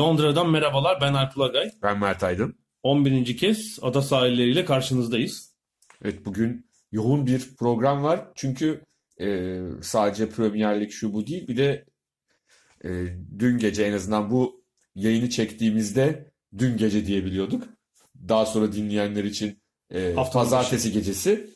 Londra'dan merhabalar. Ben Alp Ulagay. Ben Mert Aydın. 11. kez ada sahilleriyle karşınızdayız. Evet bugün yoğun bir program var. Çünkü e, sadece Premier Lig şu bu değil. Bir de e, dün gece en azından bu yayını çektiğimizde dün gece diyebiliyorduk. Daha sonra dinleyenler için e, Haftanın pazartesi gecesi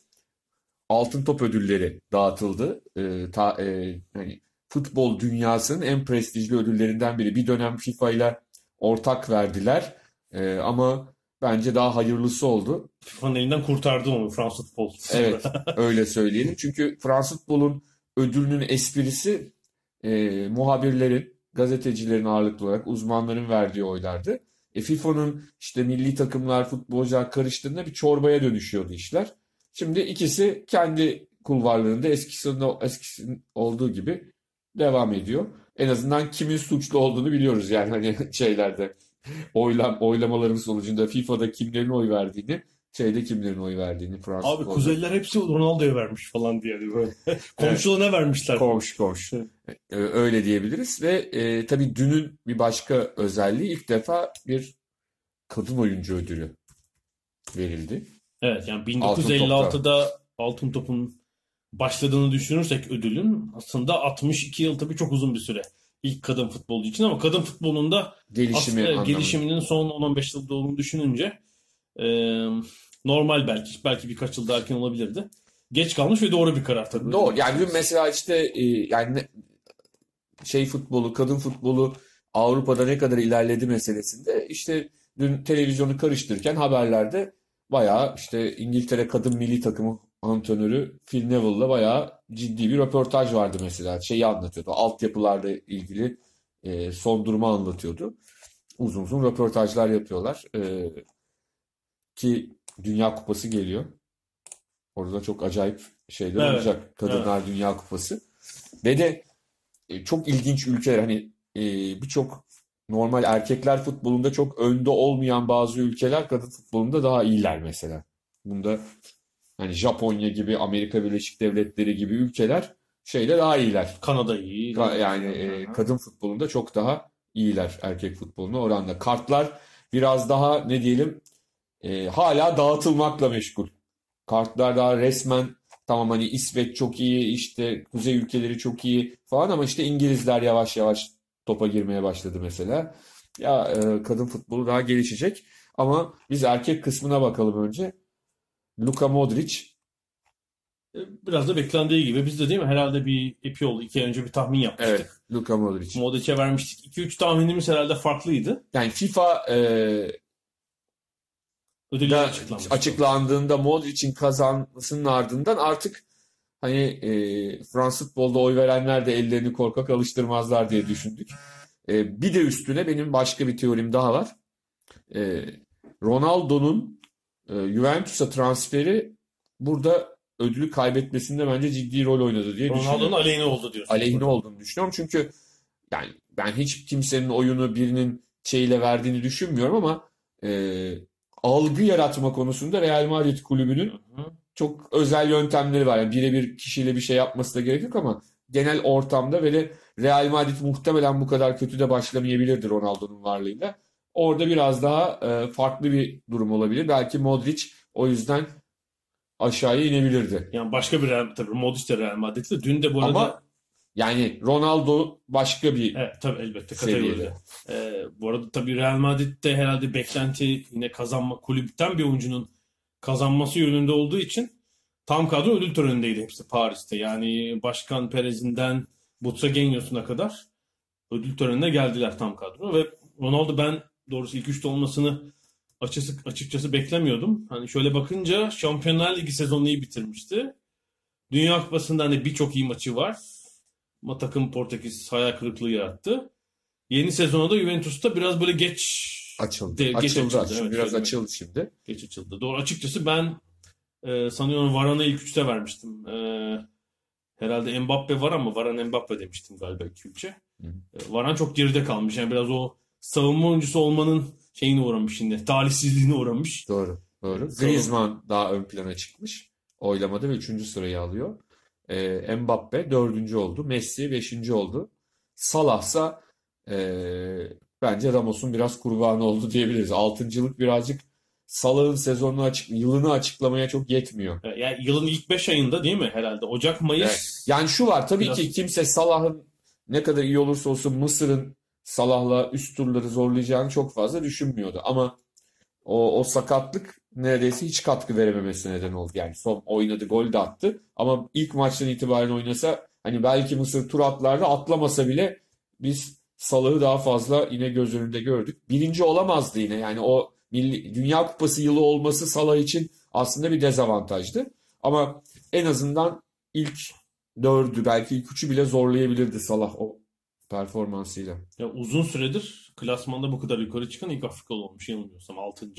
Altın Top ödülleri dağıtıldı. E, ta, e, hani futbol dünyasının en prestijli ödüllerinden biri. Bir dönem FIFA ile ortak verdiler. E, ama bence daha hayırlısı oldu. FIFA'nın elinden kurtardı onu Fransız futbol. Evet, öyle söyleyelim. Çünkü Fransız futbolun ödülünün esprisi e, muhabirlerin, gazetecilerin ağırlıklı olarak uzmanların verdiği oylardı. E, FIFA'nın işte milli takımlar, futbolcular karıştığında bir çorbaya dönüşüyordu işler. Şimdi ikisi kendi kulvarlarında eskisinde, eskisinin olduğu gibi devam ediyor. En azından kimin suçlu olduğunu biliyoruz yani hani şeylerde oylam oylamaların sonucunda FIFA'da kimlerin oy verdiğini, şeyde kimlerin oy verdiğini Fransız Abi. Kuzeyliler hepsi Ronaldo'ya vermiş falan diye. Böyle. Komşularına vermişler. Komş komş. Ee, Öyle diyebiliriz ve e, tabii dünün bir başka özelliği ilk defa bir kadın oyuncu ödülü verildi. Evet yani Altın 1956'da Altın Top'un başladığını düşünürsek ödülün aslında 62 yıl tabii çok uzun bir süre. İlk kadın futbolcu için ama kadın futbolunda Gelişimi aslında gelişiminin son 10-15 yılda olduğunu düşününce e, normal belki belki birkaç yıl daha erken olabilirdi. Geç kalmış ve doğru bir karar tabii. Doğru. Yani dün mesela işte e, yani şey futbolu, kadın futbolu Avrupa'da ne kadar ilerledi meselesinde işte dün televizyonu karıştırırken haberlerde bayağı işte İngiltere kadın milli takımı antrenörü Phil Neville'la bayağı ciddi bir röportaj vardı mesela. Şeyi anlatıyordu. Altyapılarla ilgili e, son durumu anlatıyordu. Uzun uzun röportajlar yapıyorlar. E, ki Dünya Kupası geliyor. Orada çok acayip şeyler Evet, olacak. Kadınlar Dünya Kupası. Ve de e, çok ilginç ülkeler hani e, birçok normal erkekler futbolunda çok önde olmayan bazı ülkeler kadın futbolunda daha iyiler mesela. Bunda hani Japonya gibi, Amerika Birleşik Devletleri gibi ülkeler şeyde daha iyiler. Kanada iyi. Ka- Yani e, kadın futbolunda çok daha iyiler erkek futboluna oranla. Kartlar biraz daha ne diyelim e, hala dağıtılmakla meşgul. Kartlar daha resmen tamam hani İsveç çok iyi işte kuzey ülkeleri çok iyi falan ama işte İngilizler yavaş yavaş topa girmeye başladı mesela. Ya e, kadın futbolu daha gelişecek ama biz erkek kısmına bakalım önce. Luka Modric E, Biraz da beklendiği gibi biz de değil mi? Herhalde bir epi oldu. iki ay önce bir tahmin yapmıştık. evet Luka Modric. Modric'e vermiştik. 2-3 tahminimiz herhalde farklıydı. Yani FIFA e, Ödüller da açıklanmıştı. açıklandığında Modric'in kazanmasının ardından artık hani e, Fransız futbolda oy verenler de ellerini korkak alıştırmazlar diye düşündük. E, bir de üstüne benim başka bir teorim daha var. E, Ronaldo'nun e, Juventus'a transferi burada ödülü kaybetmesinde bence ciddi rol oynadı diye Ronaldo'nun düşünüyorum. aleyhine oldu diyorsun. Aleyhine olduğunu düşünüyorum. Çünkü yani ben hiç kimsenin oyunu birinin şeyle verdiğini düşünmüyorum ama e, algı yaratma konusunda Real Madrid kulübünün Hı hı. çok özel yöntemleri var. Yani birebir kişiyle bir şey yapması da gerek yok ama genel ortamda ve de Real Madrid muhtemelen bu kadar kötü de başlamayabilirdi Ronaldo'nun varlığıyla. Orada biraz daha e, farklı bir durum olabilir. Belki Modric o yüzden aşağıya inebilirdi. Yani başka bir Real, tabii Modric de Real Madrid'de. Dün de bu arada Ama yani Ronaldo başka bir evet tabii elbette seviyede. Ee, bu arada tabii Real Madrid'de herhalde beklenti yine kazanma kulüpten bir oyuncunun kazanması yönünde olduğu için tam kadro ödül törenindeydi hepsi Paris'te. Yani Başkan Perez'inden Butragueños'una kadar ödül törenine geldiler tam kadro ve Ronaldo ben doğrusu ilk üçte olmasını açıkçası, açıkçası beklemiyordum. Hani şöyle bakınca Şampiyonlar Ligi sezonunu iyi bitirmişti. Dünya Kupası'nda hani birçok iyi maçı var. Ama takım Portekiz hayal kırıklığı yarattı. Yeni sezona da Juventus'ta biraz böyle geç Açıldı. De- geç açıldı. açıldı, evet, Biraz açıldı şimdi. geç açıldı. Doğru açıkçası ben e, sanıyorum Varane'ı ilk üçte vermiştim. E, herhalde Mbappe var ama Varane Mbappe demiştim galiba ilk üçe. E, Varane çok geride kalmış. Yani biraz o savunma oyuncusu olmanın şeyine uğramış şimdi. Talihsizliğine uğramış. Doğru. Doğru. Griezmann daha ön plana çıkmış. Oylamada ve üçüncü sırayı alıyor. Ee, Mbappe dördüncü oldu. Messi beşinci oldu. Salah'sa ee, bence Ramos'un biraz kurbanı oldu diyebiliriz. Altıncılık birazcık Salah'ın sezonunu açık, yılını açıklamaya çok yetmiyor. E, Yani yılın ilk 5 ayında değil mi herhalde? Ocak, Mayıs. Evet. Yani şu var tabii Biraz- ki kimse Salah'ın ne kadar iyi olursa olsun Mısır'ın Salah'la üst turları zorlayacağını çok fazla düşünmüyordu. Ama o, o sakatlık neredeyse hiç katkı verememesine neden oldu. Yani son oynadı, gol de attı. Ama ilk maçtan itibaren oynasa hani belki Mısır tur atlarda atlamasa bile biz Salah'ı daha fazla yine göz önünde gördük. Birinci olamazdı yine. Yani o Milli, Dünya Kupası yılı olması Salah için aslında bir dezavantajdı. Ama en azından ilk dördü belki ilk üçü bile zorlayabilirdi Salah o performansıyla. Ya uzun süredir klasmanda bu kadar yukarı çıkan ilk Afrikalı olmuş yanılmıyorsam 6.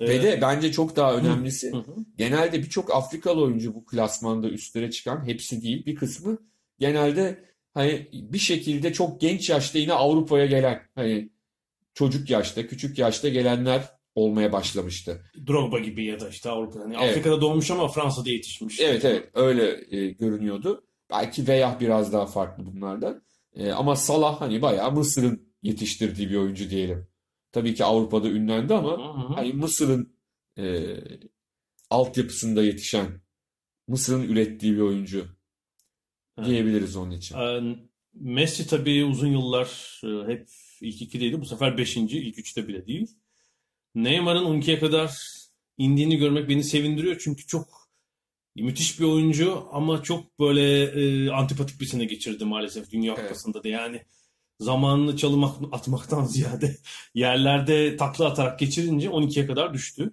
Ve de bence çok daha önemlisi Hı hı. genelde birçok Afrikalı oyuncu bu klasmanda üstlere çıkan hepsi değil bir kısmı genelde hani bir şekilde çok genç yaşta yine Avrupa'ya gelen hani çocuk yaşta küçük yaşta gelenler olmaya başlamıştı. Drogba gibi ya da işte Avrupa'da. Hani Evet. Afrika'da doğmuş ama Fransa'da yetişmiş. Evet evet öyle e, görünüyordu. Belki Veya biraz daha farklı bunlardan. E, ama Salah hani bayağı Mısır'ın yetiştirdiği bir oyuncu diyelim. Tabii ki Avrupa'da ünlendi ama Hı hı. hani Mısır'ın e, altyapısında yetişen, Mısır'ın ürettiği bir oyuncu diyebiliriz onun için. Ee, Messi tabii uzun yıllar e, hep ilk ikideydi. Bu sefer beşinci, ilk üçte bile değil. Neymar'ın 12'ye kadar indiğini görmek beni sevindiriyor. Çünkü çok müthiş bir oyuncu ama çok böyle e, antipatik bir sene geçirdi maalesef Dünya Evet. Kupası'nda da. Yani zamanını çalım atmaktan ziyade yerlerde takla atarak geçirince 12'ye kadar düştü.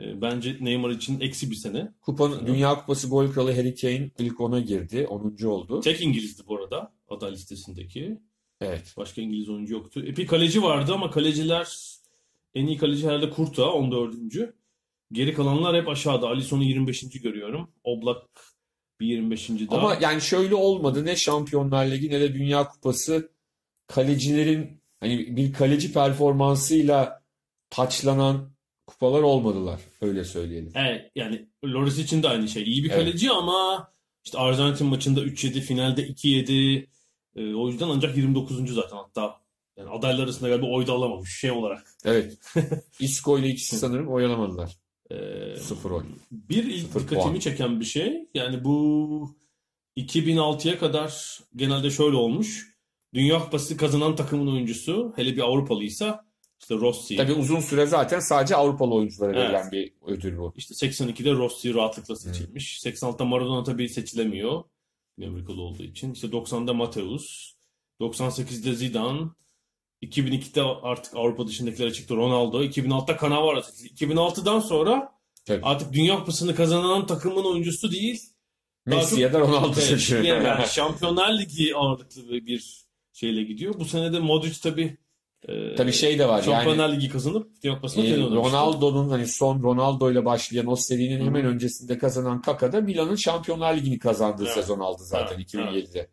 E, bence Neymar için eksi bir sene. Kupanın, Dünya Kupası gol kralı Harry Kane ilk ona girdi. 10. oldu. Tek İngilizdi bu arada aday listesindeki. Evet. Başka İngiliz oyuncu yoktu. E, bir kaleci vardı ama kaleciler en iyi kaleci herhalde Kurta 14. Geri kalanlar hep aşağıda. Alisson'u 25. görüyorum. Oblak bir 25. daha. Ama yani şöyle olmadı. Ne Şampiyonlar Ligi ne de Dünya Kupası kalecilerin hani bir kaleci performansıyla taçlanan kupalar olmadılar. Öyle söyleyelim. Evet, yani Loris için de aynı şey. İyi bir Evet. kaleci ama işte Arjantin maçında 3-7, finalde 2-7. E, o yüzden ancak 29. zaten hatta. Yani adaylar arasında galiba oy da alamamış şey olarak. Evet. Isco ile ikisi sanırım oyalamadılar. E, Sıfır oy. Bir ilk Sıfır dikkatimi puan. çeken bir şey yani bu 2006'ya kadar genelde şöyle olmuş. Dünya Kupası kazanan takımın oyuncusu hele bir Avrupalıysa işte Rossi. Tabii uzun süre zaten sadece Avrupalı oyunculara Evet. verilen bir ödül bu. İşte 82'de Rossi rahatlıkla seçilmiş. 86'da Maradona tabii seçilemiyor. Amerikalı olduğu için. İşte 90'da Mateus. 98'de Zidane. 2002'de artık Avrupa dışındakiler çıktı Ronaldo. 2006'da Cannavaro seçildi. 2006'dan sonra Tabii. artık Dünya Kupası'nı kazanan takımın oyuncusu değil. Messi ya da Ronaldo Evet, seçiyor. yani Şampiyonlar Ligi ağırlıklı bir şeyle gidiyor. Bu sene de Modric tabii e, Tabii şey de var yani Şampiyonlar Ligi kazanıp Dünya Kupası'na e. Ronaldo'nun hani son Ronaldo ile başlayan o serinin Hı. hemen öncesinde kazanan Kaka da Milan'ın Şampiyonlar Ligi'ni kazandığı Evet. sezon aldı zaten Evet, 2007'de.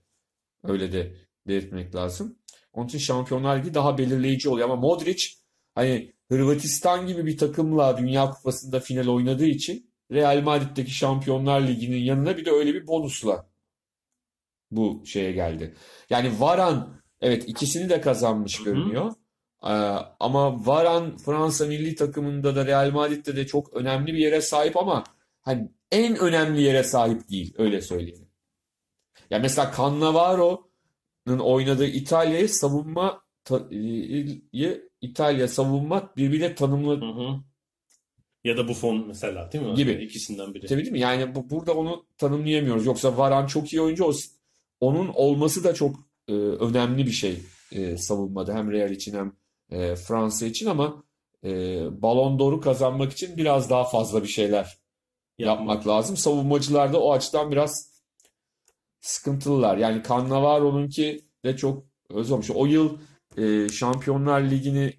Öyle de belirtmek lazım. Onun için Şampiyonlar Ligi daha belirleyici oluyor ama Modric hani Hırvatistan gibi bir takımla Dünya Kupası'nda final oynadığı için Real Madrid'deki Şampiyonlar Ligi'nin yanına bir de öyle bir bonusla bu şeye geldi. Yani Varan evet ikisini de kazanmış görünüyor. Ee, ama Varan Fransa milli takımında da Real Madrid'de de çok önemli bir yere sahip ama hani en önemli yere sahip değil öyle söyleyelim. Ya mesela Cannavaro'nun oynadığı İtalya'yı savunma ta- İtalya savunma birbirine tanımlı Hı hı. Ya da Buffon mesela değil mi? Gibi. İkisinden biri. Tabii değil mi? Yani bu, burada onu tanımlayamıyoruz. Yoksa Varan çok iyi oyuncu. O, onun olması da çok e, önemli bir şey e, savunmada. Hem Real için hem e, Fransa için ama e, Ballon d'Or'u kazanmak için biraz daha fazla bir şeyler yapmak lazım. Savunmacılar da o açıdan biraz sıkıntılılar. Yani Cannavaro'nunki de çok öz olmuş. O yıl e, Şampiyonlar Ligi'ni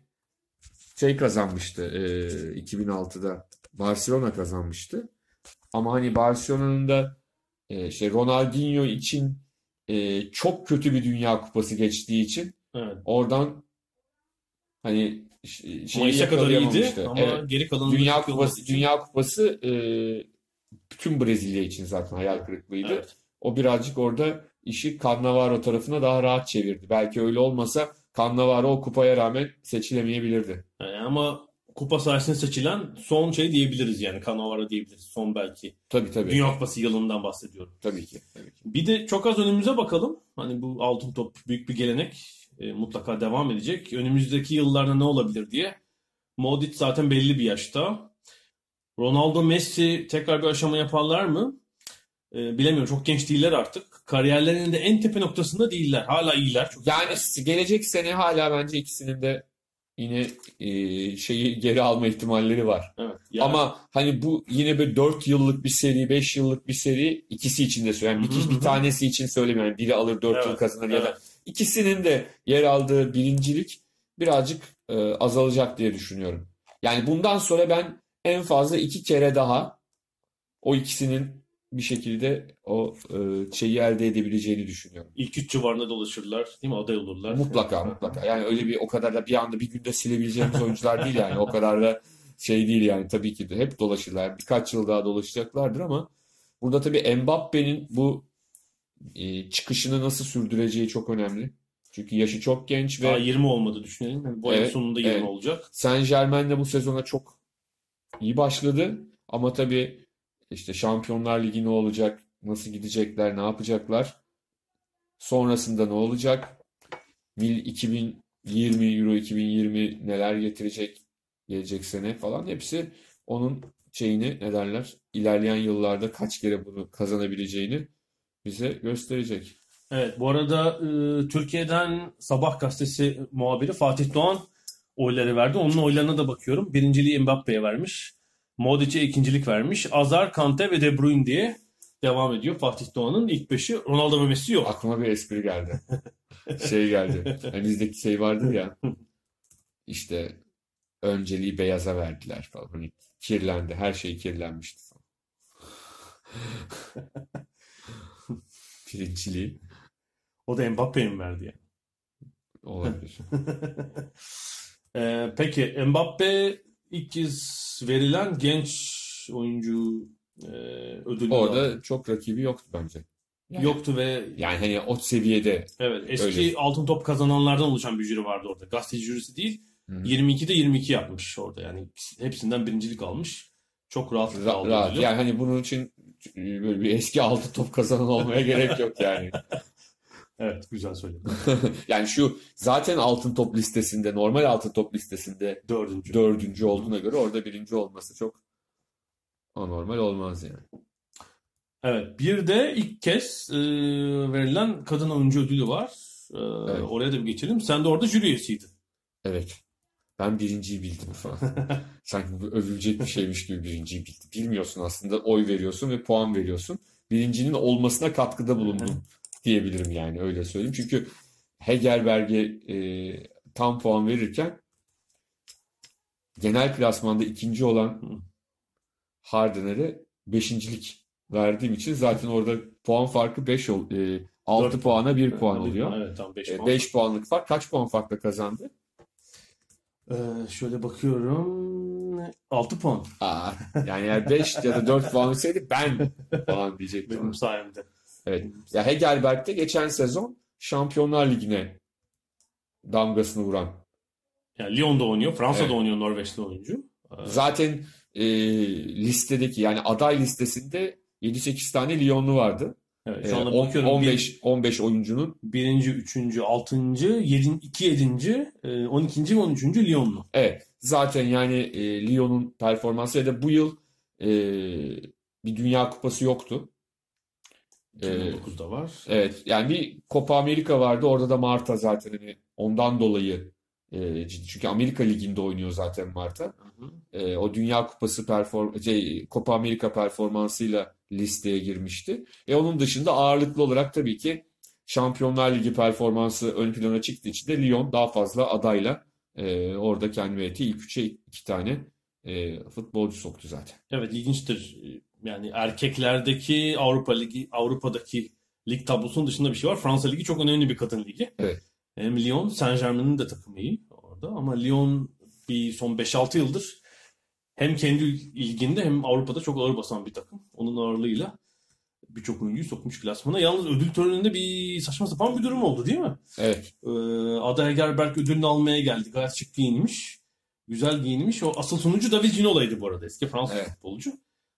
şey kazanmıştı e, 2006'da Barcelona kazanmıştı. Ama hani Barcelona'nın da e, işte Ronaldinho için e, çok kötü bir Dünya Kupası geçtiği için Evet. oradan hani şeyi Mayıs'a kadar iyiydi ama Evet. geri kalanında Dünya Kupası için- Dünya Kupası e, bütün Brezilya için zaten hayal kırıklığıydı. Evet. O birazcık orada işi Cannavaro tarafına daha rahat çevirdi. Belki öyle olmasa Cannavaro o kupaya rağmen seçilemeyebilirdi. Yani ama kupa sayesinde seçilen son şey diyebiliriz yani Cannavaro diyebiliriz. Son belki. Tabii tabii. Dünya Kupası yılından bahsediyorum. Tabii ki. Tabii ki. Bir de çok az önümüze bakalım. Hani bu altın top büyük bir gelenek. E, mutlaka devam edecek. Önümüzdeki yıllarda ne olabilir diye. Modric zaten belli bir yaşta. Ronaldo, Messi tekrar bir aşama yaparlar mı? E, bilemiyorum. Çok genç değiller artık. Kariyerlerinin de en tepe noktasında değiller. Hala iyiler. Çok Yani iyiler. gelecek sene hala bence ikisinin de yine e, şeyi geri alma ihtimalleri var. Evet. Yani- Ama hani bu yine bir 4 yıllık bir seri, 5 yıllık bir seri ikisi için de söylüyorum. Yani bir, bir tanesi için söylemiyorum. Yani biri alır 4 yıl Evet, kazanır ya da evet. ikisinin de yer aldığı birincilik birazcık e, azalacak diye düşünüyorum. Yani bundan sonra ben en fazla iki kere daha o ikisinin bir şekilde o e, şeyi elde edebileceğini düşünüyorum. İlk üç civarında dolaşırlar. Değil mi? Aday olurlar. Mutlaka mutlaka. Yani öyle bir o kadar da bir anda bir günde silebileceğimiz oyuncular değil yani. O kadar da şey değil yani tabii ki de hep dolaşırlar. Birkaç yıl daha dolaşacaklardır ama burada tabii Mbappe'nin bu e, çıkışını nasıl sürdüreceği çok önemli. Çünkü yaşı çok genç Daha ve 20 olmadı düşünelim. Yani bu ayın Evet, sonunda 20 evet. olacak. Saint-Germain de bu sezona çok iyi başladı. Ama tabii işte Şampiyonlar Ligi ne olacak? Nasıl gidecekler? Ne yapacaklar? Sonrasında ne olacak? Mil 2020 Euro 2020 neler getirecek gelecek sene falan hepsi onun şeyini ne derler? İlerleyen yıllarda kaç kere bunu kazanabileceğini bize gösterecek. Evet, bu arada e, Türkiye'den Sabah gazetesi muhabiri Fatih Doğan oyları verdi. Onun oylarına da bakıyorum. Birinciliği Mbappe'ye vermiş. Modric'e ikincilik vermiş. Azar, Kante ve De Bruyne diye devam ediyor. Fatih Doğan'ın ilk beşi. Ronaldo ve Messi yok. Aklıma bir espri geldi. Şey geldi. Hani bizdeki şey vardır ya. İşte önceliği beyaza verdiler falan. Hani kirlendi. Her şey kirlenmişti falan. Birinciliği O da Mbappe'ye mi verdi yani? olabilir. E, peki Mbappe ilk kez verilen genç oyuncu e, ödülü aldı. Orada çok rakibi yoktu bence. Yani, yoktu ve yani hani o seviyede evet eski Öyle. altın top kazananlardan oluşan bir jüri vardı orada. Gazeteci jürisi değil. Hı. 22'de 22 yapmış orada yani hepsinden birincilik almış. Çok rahat Ra- aldı rahat. ödülü. Yani hani bunun için böyle bir eski altı top kazanan olmaya gerek yok yani. Evet güzel söyledin. Yani şu zaten altın top listesinde, normal altın top listesinde Dördüncü. dördüncü olduğuna göre orada birinci olması çok anormal olmaz yani. Evet bir de ilk kez e, verilen kadın oyuncu ödülü var. E, Evet. Oraya da bir geçelim. Sen de orada jüri üyesiydin. Evet. Ben birinciyi bildim falan. Sanki bu övülecek bir şeymiş gibi birinciyi bildim. Bilmiyorsun aslında oy veriyorsun ve puan veriyorsun. Birincinin olmasına katkıda bulundum diyebilirim yani öyle söyleyeyim. Çünkü Hegerberg'e e, tam puan verirken genel klasmanda ikinci olan Hardener'e beşincilik verdiğim için zaten orada puan farkı 5 ol, e, 6 Dört puana 1 puan oluyor. Evet tam 5 E, puan. 5 puanlık fark kaç puan farkla kazandı? E, şöyle bakıyorum. 6 puan. Aa, yani eğer 5 ya da 4 puan olsaydı ben falan diyecektim. Benim sayemde. Evet. Ya Hegelberg de geçen sezon Şampiyonlar Ligi'ne damgasını vuran. Yani Lyon'da oynuyor. Fransa'da Evet. oynuyor Norveçli oyuncu. Zaten e, listedeki yani aday listesinde 7-8 tane Lyonlu vardı. Evet, E, şu anda on- bakıyorum. 15 15 oyuncunun birinci, üçüncü, altıncı, yedinci, iki yedinci, e, on ikinci ve on üçüncü Lyonlu. evet zaten yani e, Lyon'un performansı ya da bu yıl e, bir Dünya Kupası yoktu. E, 2009'da var. Evet yani bir Copa America vardı orada da Marta zaten hani ondan dolayı e. Çünkü Amerika Ligi'nde oynuyor zaten Marta. E, o Dünya Kupası perform şey, Copa Amerika performansıyla listeye girmişti. E onun dışında ağırlıklı olarak tabii ki Şampiyonlar Ligi performansı ön plana çıktığı için de Lyon daha fazla adayla e, orada kendi heyeti ilk üçe iki tane e, futbolcu soktu zaten. Evet ilginçtir. Yani erkeklerdeki Avrupa Ligi, Avrupa'daki lig tablosunun dışında bir şey var. Fransa Ligi çok önemli bir kadın ligi. Evet. Hem Lyon, Saint-Germain'in de takımı iyi orada ama Lyon bir son 5-6 yıldır hem kendi liginde hem Avrupa'da çok ağır basan bir takım. Onun ağırlığıyla birçok oyuncuyu sokmuş klasmana. Yalnız ödül töreninde bir saçma sapan bir durum oldu değil mi? Evet. Ee, Ada Hegerberg ödülünü almaya geldi. Gayet şık giyinmiş. Güzel giyinmiş. O asıl sunucu David Ginola'ydı bu arada. Eski Fransız Evet. futbolcu.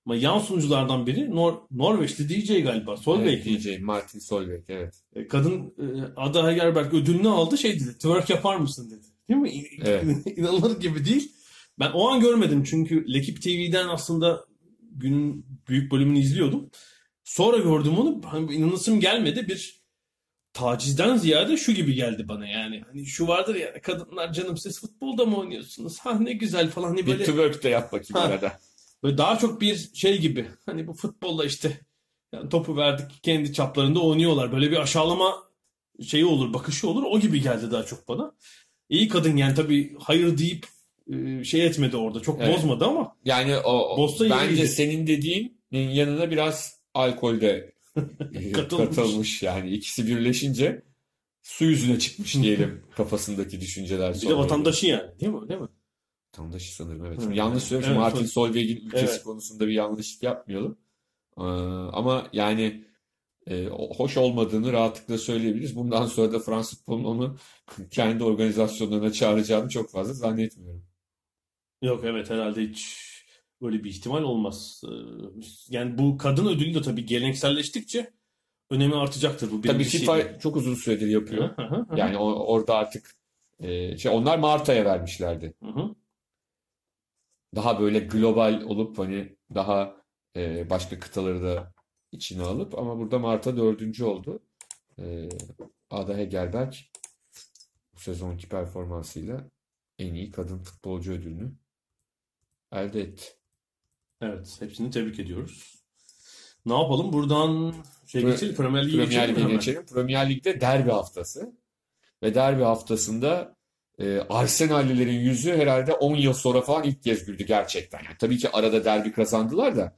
Ama yan sunuculardan biri Nor Norveçli DJ galiba. Solveig Evet? DJ Martin Solveig evet. E, Kadın e, Ada Hegerberg ödülünü aldı şey dedi. Twerk yapar mısın dedi. Değil mi? Evet. İnanılır gibi değil. Ben o an görmedim çünkü Lekip TV'den aslında günün büyük bölümünü izliyordum. Sonra gördüm onu. Hani inanasım gelmedi. Bir tacizden ziyade şu gibi geldi bana yani. Hani şu vardır ya kadınlar canım siz futbolda mı oynuyorsunuz? Ha ne güzel falan. Hani Bir böyle, twerk de yap bakayım Ha. arada. böyle daha çok bir şey gibi. Hani bu futbolla işte yani topu verdik kendi çaplarında oynuyorlar. Böyle bir aşağılama şeyi olur, bakışı olur. O gibi geldi daha çok bana. İyi kadın yani tabii hayır deyip e, şey etmedi orada. Çok Evet. bozmadı ama Yani o, o- bence yeniydi. senin dediğinin yanına biraz alkol de e, Katılmış. katılmış yani ikisi birleşince su yüzüne çıkmış diyelim kafasındaki düşünceler. bir de vatandaşı yani. Değil mi? Değil mi? Vatandaşı sanırım evet. Hı. Yanlış söylemişim. Evet, Martin. Solveig'in ülkesi Evet. konusunda bir yanlışlık yapmayalım. Ee, ama yani e, hoş olmadığını rahatlıkla söyleyebiliriz. Bundan sonra da Fransız futbolunun onu kendi organizasyonlarına çağıracağını çok fazla zannetmiyorum. Yok evet herhalde hiç böyle bir ihtimal olmaz. Ee, Yani bu kadın ödülü de tabii gelenekselleştikçe önemi artacaktır. Bu Tabii. FIFA çok uzun süredir yapıyor. Yani o- orada artık e, şey onlar Marta'ya vermişlerdi. Daha böyle global olup hani daha e, başka kıtaları da içine alıp ama burada Marta dördüncü oldu. E, Ada Hegerberg bu sezonki performansıyla en iyi kadın futbolcu ödülünü elde etti. Evet, hepsini tebrik ediyoruz. Ne yapalım? Buradan şey Pre- geçelim, Premier Lig'e Premier geçelim Lig'e geçelim. Premier Lig'de derbi haftası. Ve derbi haftasında e, Arsenallilerin yüzü herhalde 10 yıl sonra falan ilk kez güldü gerçekten. Yani tabii ki arada derbi kazandılar da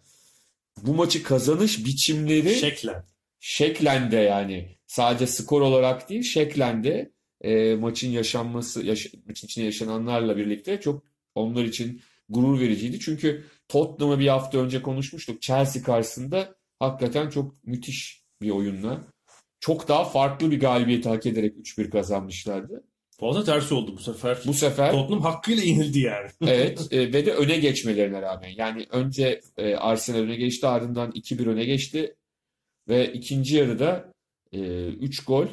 bu maçı kazanış biçimleri Şeklen. şeklen de yani sadece skor olarak değil şeklen de e, maçın yaşanması yaş- maçın içinde yaşananlarla birlikte çok onlar için gurur vericiydi. Çünkü Tottenham'ı bir hafta önce konuşmuştuk. Chelsea karşısında hakikaten çok müthiş bir oyunla çok daha farklı bir galibiyeti hak ederek 3-1 kazanmışlardı. Fazla tersi oldu bu sefer. Bu sefer Tottenham hakkıyla yenildi yani. Evet e, ve de öne geçmelerine rağmen. Yani önce e, Arsenal öne geçti ardından 2-1 öne geçti ve ikinci yarıda e, 3 gol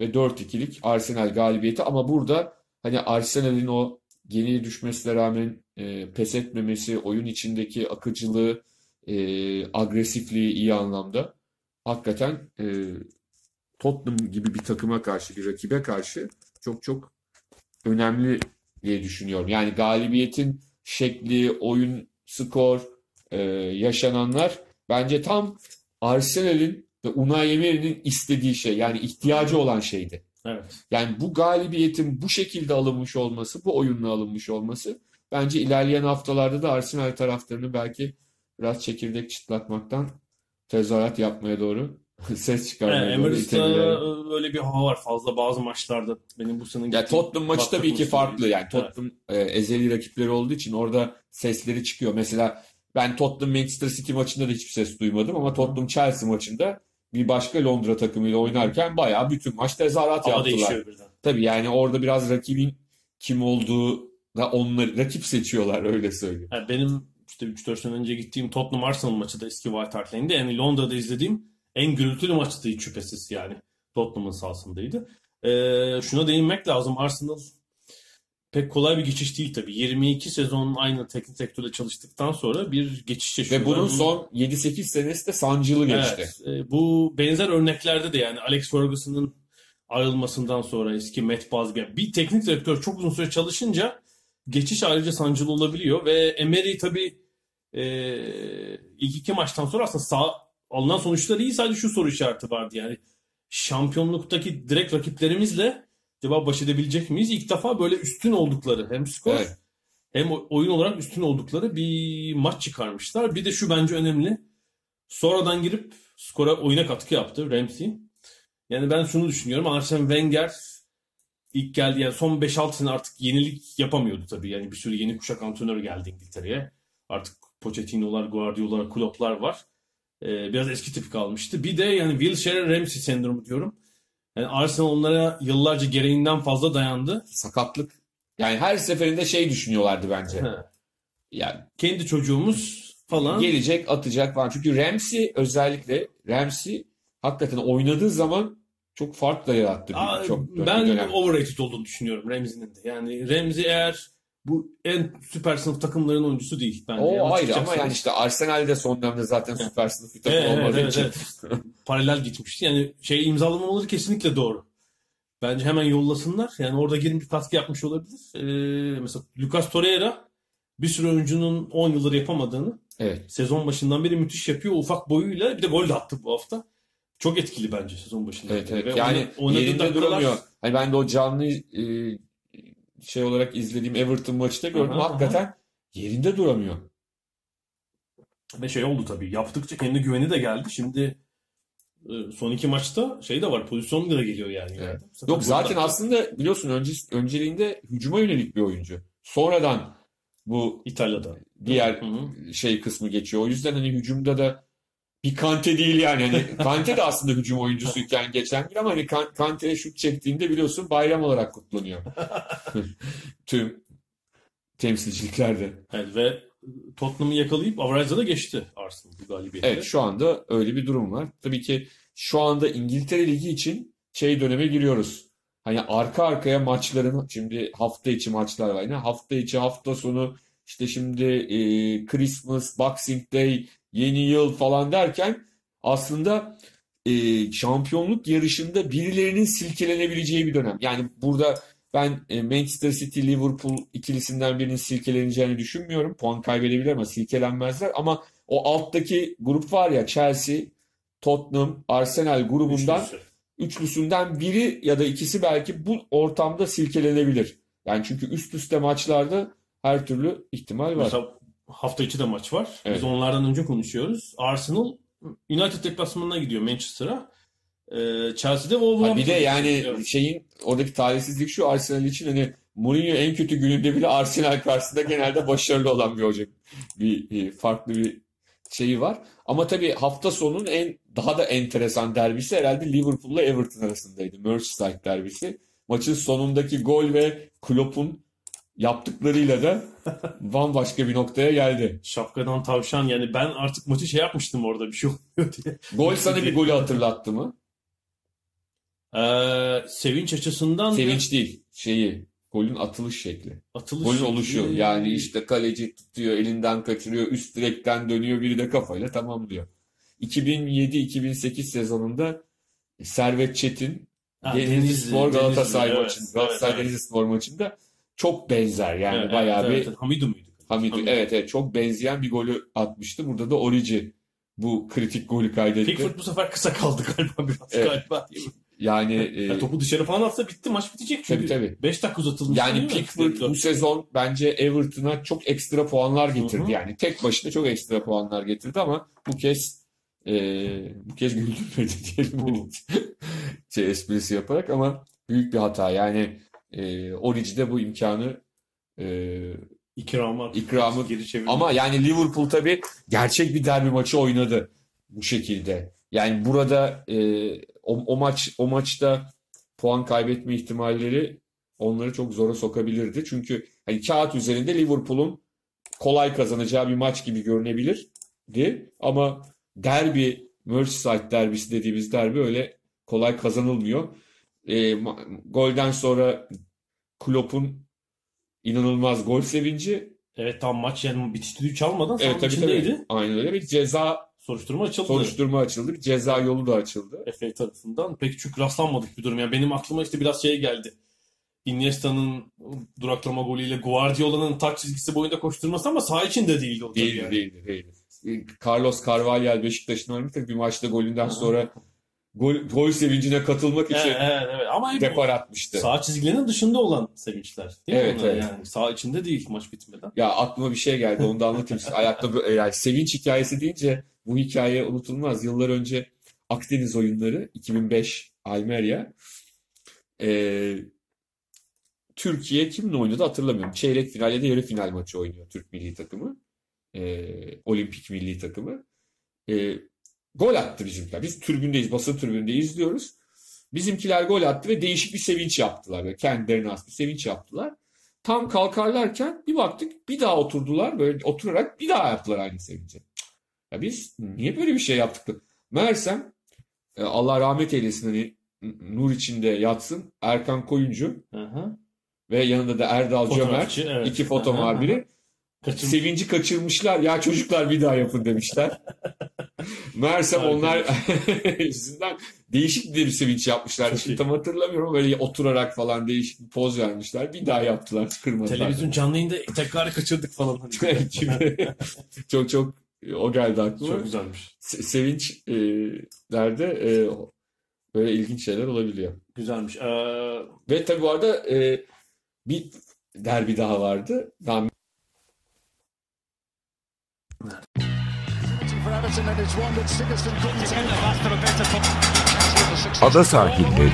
ve 4-2'lik Arsenal galibiyeti ama burada hani Arsenal'in o yeniliğe düşmesine rağmen e, pes etmemesi, oyun içindeki akıcılığı, e, agresifliği iyi anlamda hakikaten e, Tottenham gibi bir takıma karşı, bir rakibe karşı çok çok önemli diye düşünüyorum. Yani galibiyetin şekli, oyun, skor, e, yaşananlar bence tam Arsenal'in ve Unai Emery'nin istediği şey. Yani ihtiyacı olan şeydi. Evet. Yani bu galibiyetin bu şekilde alınmış olması, bu oyunla alınmış olması bence ilerleyen haftalarda da Arsenal taraftarını belki biraz çekirdek çıtlatmaktan tezahürat yapmaya doğru ses çıkarmaya Yani doğru itebilir. öyle bir hava var fazla bazı maçlarda. Benim bu sene Ya Tottenham maçı tabii ki farklı değil. yani Tottenham e, ezeli rakipleri olduğu için orada sesleri çıkıyor. Mesela ben Tottenham Manchester City maçında da hiçbir ses duymadım ama Tottenham Chelsea maçında bir başka Londra takımıyla oynarken bayağı bütün maç tezahürat Hava yaptılar. Tabii yani orada biraz rakibin kim olduğu da onları rakip seçiyorlar öyle söyleyeyim. Yani benim işte 3-4 sene önce gittiğim Tottenham Arsenal maçı da eski White Hart Lane'de. Yani Londra'da izlediğim en gürültülü maçtı hiç şüphesiz yani. Tottenham'ın sahasındaydı. Ee, şuna değinmek lazım. Arsenal pek kolay bir geçiş değil tabii. 22 sezon aynı teknik direktörle çalıştıktan sonra bir geçiş yaşıyorlar. Ve bunun Bunu- son 7-8 senesi de sancılı geçti. Evet, e, bu benzer örneklerde de yani Alex Ferguson'ın ayrılmasından sonra eski Matt Busby. Bir teknik direktör çok uzun süre çalışınca geçiş ayrıca sancılı olabiliyor ve Emery tabii e, ilk iki maçtan sonra aslında sağ, alınan sonuçları iyi sadece şu soru işareti vardı yani şampiyonluktaki direkt rakiplerimizle acaba baş edebilecek miyiz? İlk defa böyle üstün oldukları hem skor Evet. hem oyun olarak üstün oldukları bir maç çıkarmışlar. Bir de şu bence önemli. Sonradan girip skora oyuna katkı yaptı Ramsey. Yani ben şunu düşünüyorum. Arsene Wenger ilk geldi yani son 5-6 sene artık yenilik yapamıyordu tabii. Yani bir sürü yeni kuşak antrenör geldi İngiltere'ye. Artık Pochettino'lar, Guardiola'lar, Klopp'lar var. Ee, biraz eski tip kalmıştı. Bir de yani Wilshere Ramsey sendromu diyorum. Yani Arsenal onlara yıllarca gereğinden fazla dayandı. Sakatlık. Yani her seferinde şey düşünüyorlardı bence. Ha. Yani Kendi çocuğumuz falan. gelecek, atacak falan. Çünkü Ramsey özellikle Ramsey hakikaten oynadığı zaman çok fark da yarattı. bir- Aa, çok ben dönem. overrated olduğunu düşünüyorum Ramsey'nin de. Yani Ramsey eğer bu en süper sınıf takımların oyuncusu değil bence. O Yani ayrı ama yani işte Arsenal'de son dönemde zaten süper sınıf bir takım evet, olmadığı evet, için. evet. Paralel gitmişti. Yani şey imzalamamaları kesinlikle doğru. Bence hemen yollasınlar. Yani orada gelin bir katkı yapmış olabilir. Ee, mesela Lucas Torreira bir sürü oyuncunun 10 yıldır yapamadığını Evet. sezon başından beri müthiş yapıyor. Ufak boyuyla bir de gol de attı bu hafta. Çok etkili bence sezon başında. Evet, evet. Ve Yani oynadığı yerinde dakikalar- duramıyor. Hani ben de o canlı e, şey olarak izlediğim Everton maçta gördüm. Aha, aha. Hakikaten yerinde duramıyor. Ve şey oldu tabii. Yaptıkça kendi güveni de geldi. Şimdi e, son iki maçta şey de var. Pozisyon da geliyor yani. Evet. Zaten Yok zaten burada- aslında biliyorsun önce, önceliğinde hücuma yönelik bir oyuncu. Sonradan bu İtalya'da. diğer Hı hı. şey kısmı geçiyor. O yüzden hani hücumda da bir Kante değil yani. Hani Kante de aslında hücum oyuncusuyken geçen bir ama hani Kan- Kante'ye şut çektiğinde biliyorsun bayram olarak kutlanıyor. Tüm temsilciliklerde. Evet, ve Tottenham'ı yakalayıp average'da da geçti Arsenal bu galibiyetle. Evet şu anda öyle bir durum var. Tabii ki şu anda İngiltere Ligi için şey döneme giriyoruz. Hani arka arkaya maçların şimdi hafta içi maçlar var. Yine hafta içi hafta sonu işte şimdi e, Christmas, Boxing Day, yeni yıl falan derken aslında e, şampiyonluk yarışında birilerinin silkelenebileceği bir dönem. Yani burada ben e, Manchester City Liverpool ikilisinden birinin silkeleneceğini düşünmüyorum. Puan kaybedebilir ama silkelenmezler. Ama o alttaki grup var ya Chelsea, Tottenham, Arsenal grubundan Üçlüsü. üçlüsünden biri ya da ikisi belki bu ortamda silkelenebilir. Yani çünkü üst üste maçlarda her türlü ihtimal var. Mesela hafta içi de maç var. Evet. Biz onlardan önce konuşuyoruz. Arsenal United deplasmanına gidiyor Manchester'a. Ee, Chelsea'de Ha, Wolverhampton'a bir de yani gidiyor. şeyin oradaki talihsizlik şu Arsenal için hani Mourinho en kötü gününde bile Arsenal karşısında genelde başarılı olan bir hoca. Bir, bir farklı bir şeyi var. Ama tabii hafta sonunun en daha da enteresan derbisi herhalde Liverpool'la Everton arasındaydı. Merseyside derbisi. Maçın sonundaki gol ve Klopp'un yaptıklarıyla da bambaşka bir noktaya geldi. Şapkadan tavşan yani ben artık maçı şey yapmıştım orada bir şey olmuyor diye. Gol sana bir golü hatırlattı mı? Ee, sevinç açısından da Sevinç değil, şeyi, golün atılış şekli. atılış Golün şekli- oluşuyor. Yani işte kaleci tutuyor, elinden kaçırıyor, üst direkten dönüyor, biri de kafayla tamamlıyor. 2007-2008 sezonunda Servet Çetin Denizli, Galatasaray Denizli, maçında, evet, Galatasaray evet, evet. Denizlispor maçında çok benzer yani Evet, bayağı evet, bir evet. Hamidu muydu? Hamid'i Hamidu. evet evet çok benzeyen bir golü atmıştı. Burada da Orici bu kritik golü kaydetti. Pickford bu sefer kısa kaldı galiba biraz Evet. galiba. Yani e, Ya topu dışarı falan atsa bitti maç bitecek çünkü. tabii tabii. 5 dakika uzatılmış Yani? Pickford bu sezon bence Everton'a çok ekstra puanlar getirdi. Hı hı. Yani tek başına çok ekstra puanlar getirdi ama bu kez e, bu kez güldürmedi diyelim. şey esprisi yaparak ama büyük bir hata. Yani e, Orici'de bu imkanı e, İkramı, İkramı- geri çevirdi. ama yani Liverpool tabii gerçek bir derbi maçı oynadı bu şekilde. Yani burada e, o, o maç o maçta puan kaybetme ihtimalleri onları çok zora sokabilirdi. Çünkü hani kağıt üzerinde Liverpool'un kolay kazanacağı bir maç gibi görünebilirdi. Ama derbi, Merseyside derbisi dediğimiz derbi öyle kolay kazanılmıyor. E, golden sonra Klopp'un inanılmaz gol sevinci Evet tam maç yani bitiş düdüğü çalmadan Evet tabii içindeydi. tabii. Aynen öyle. Bir ceza Soruşturma açıldı. Soruşturma açıldı. Bir ceza yolu da açıldı. FA tarafından. Pek çok rastlanmadık bir durum. Yani benim aklıma işte biraz şey geldi. Iniesta'nın duraklama golüyle Guardiola'nın taç çizgisi boyunda koşturması ama saha içinde değildi o tabii Değildi, yani. değildi, değildi. Carlos Carvalhal Beşiktaş'ın oynamıştı. Bir maçta golünden sonra gol, gol sevincine katılmak için Evet, evet, evet. Ama hep depar atmıştı. saha çizgilerinin dışında olan sevinçler. Değil mi Evet, onlar? evet. Yani saha içinde değil maç bitmeden. Ya aklıma bir şey geldi. Onu da anlatayım. size. Ayakta bö- yani sevinç hikayesi deyince bu hikaye unutulmaz. Yıllar önce Akdeniz oyunları 2005 Almeria. Ee, Türkiye kimle oynadı hatırlamıyorum. Çeyrek final ya da yarı final maçı oynuyor Türk milli takımı. Ee, olimpik milli takımı. Ee, gol attı bizimkiler. Biz tribündeyiz, basın tribünde izliyoruz. Bizimkiler gol attı ve değişik bir sevinç yaptılar. Böyle kendilerine has bir sevinç yaptılar. Tam kalkarlarken bir baktık bir daha oturdular. Böyle oturarak bir daha yaptılar aynı sevinci. Ya biz niye böyle bir şey yaptık? Meğersem e, Allah rahmet eylesin hani nur içinde yatsın Erkan Koyuncu Hı hı. ve yanında da Erdal Cömert evet. iki foto Hı hı, Kaçın- sevinci kaçırmışlar. Ya çocuklar bir daha yapın demişler. Meğersem Harika. onlar yüzünden değişik bir sevinç yapmışlar. Çok Şimdi iyi. tam hatırlamıyorum. Böyle oturarak falan değişik bir poz vermişler. Bir daha yaptılar. Kırmadılar. Televizyon canlı yayında tekrarı kaçırdık falan. Çok çok o geldi aklıma. Çok güzelmiş. Se- sevinç e, e, böyle ilginç şeyler olabiliyor. Güzelmiş. Ee, Ve tabii bu arada e, bir derbi daha vardı. Daha Ada sahilleri.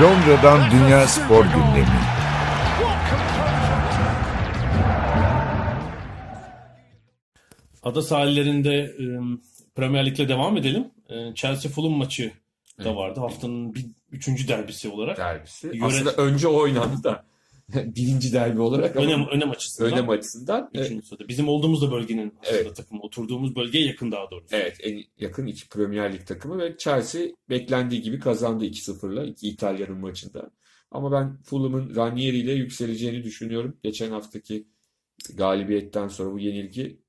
Londra'dan Dünya Spor Gündemi. ada sahillerinde e, Premier Lig'le devam edelim. E, Chelsea Fulham maçı da vardı. Haftanın bir, üçüncü derbisi olarak. derbisi. Yönet- Aslında önce o oynandı da birinci derbi olarak Önem, önem açısından. önem açısından Üçüncü sırada. Bizim olduğumuz da bölgenin aslında Evet. takımı. Oturduğumuz bölgeye yakın daha doğrusu. Evet en yakın iki Premier Lig takımı ve Chelsea beklendiği gibi kazandı 2-0'la iki İtalyanın maçında. Ama ben Fulham'ın Ranieri ile yükseleceğini düşünüyorum. Geçen haftaki galibiyetten sonra bu yenilgi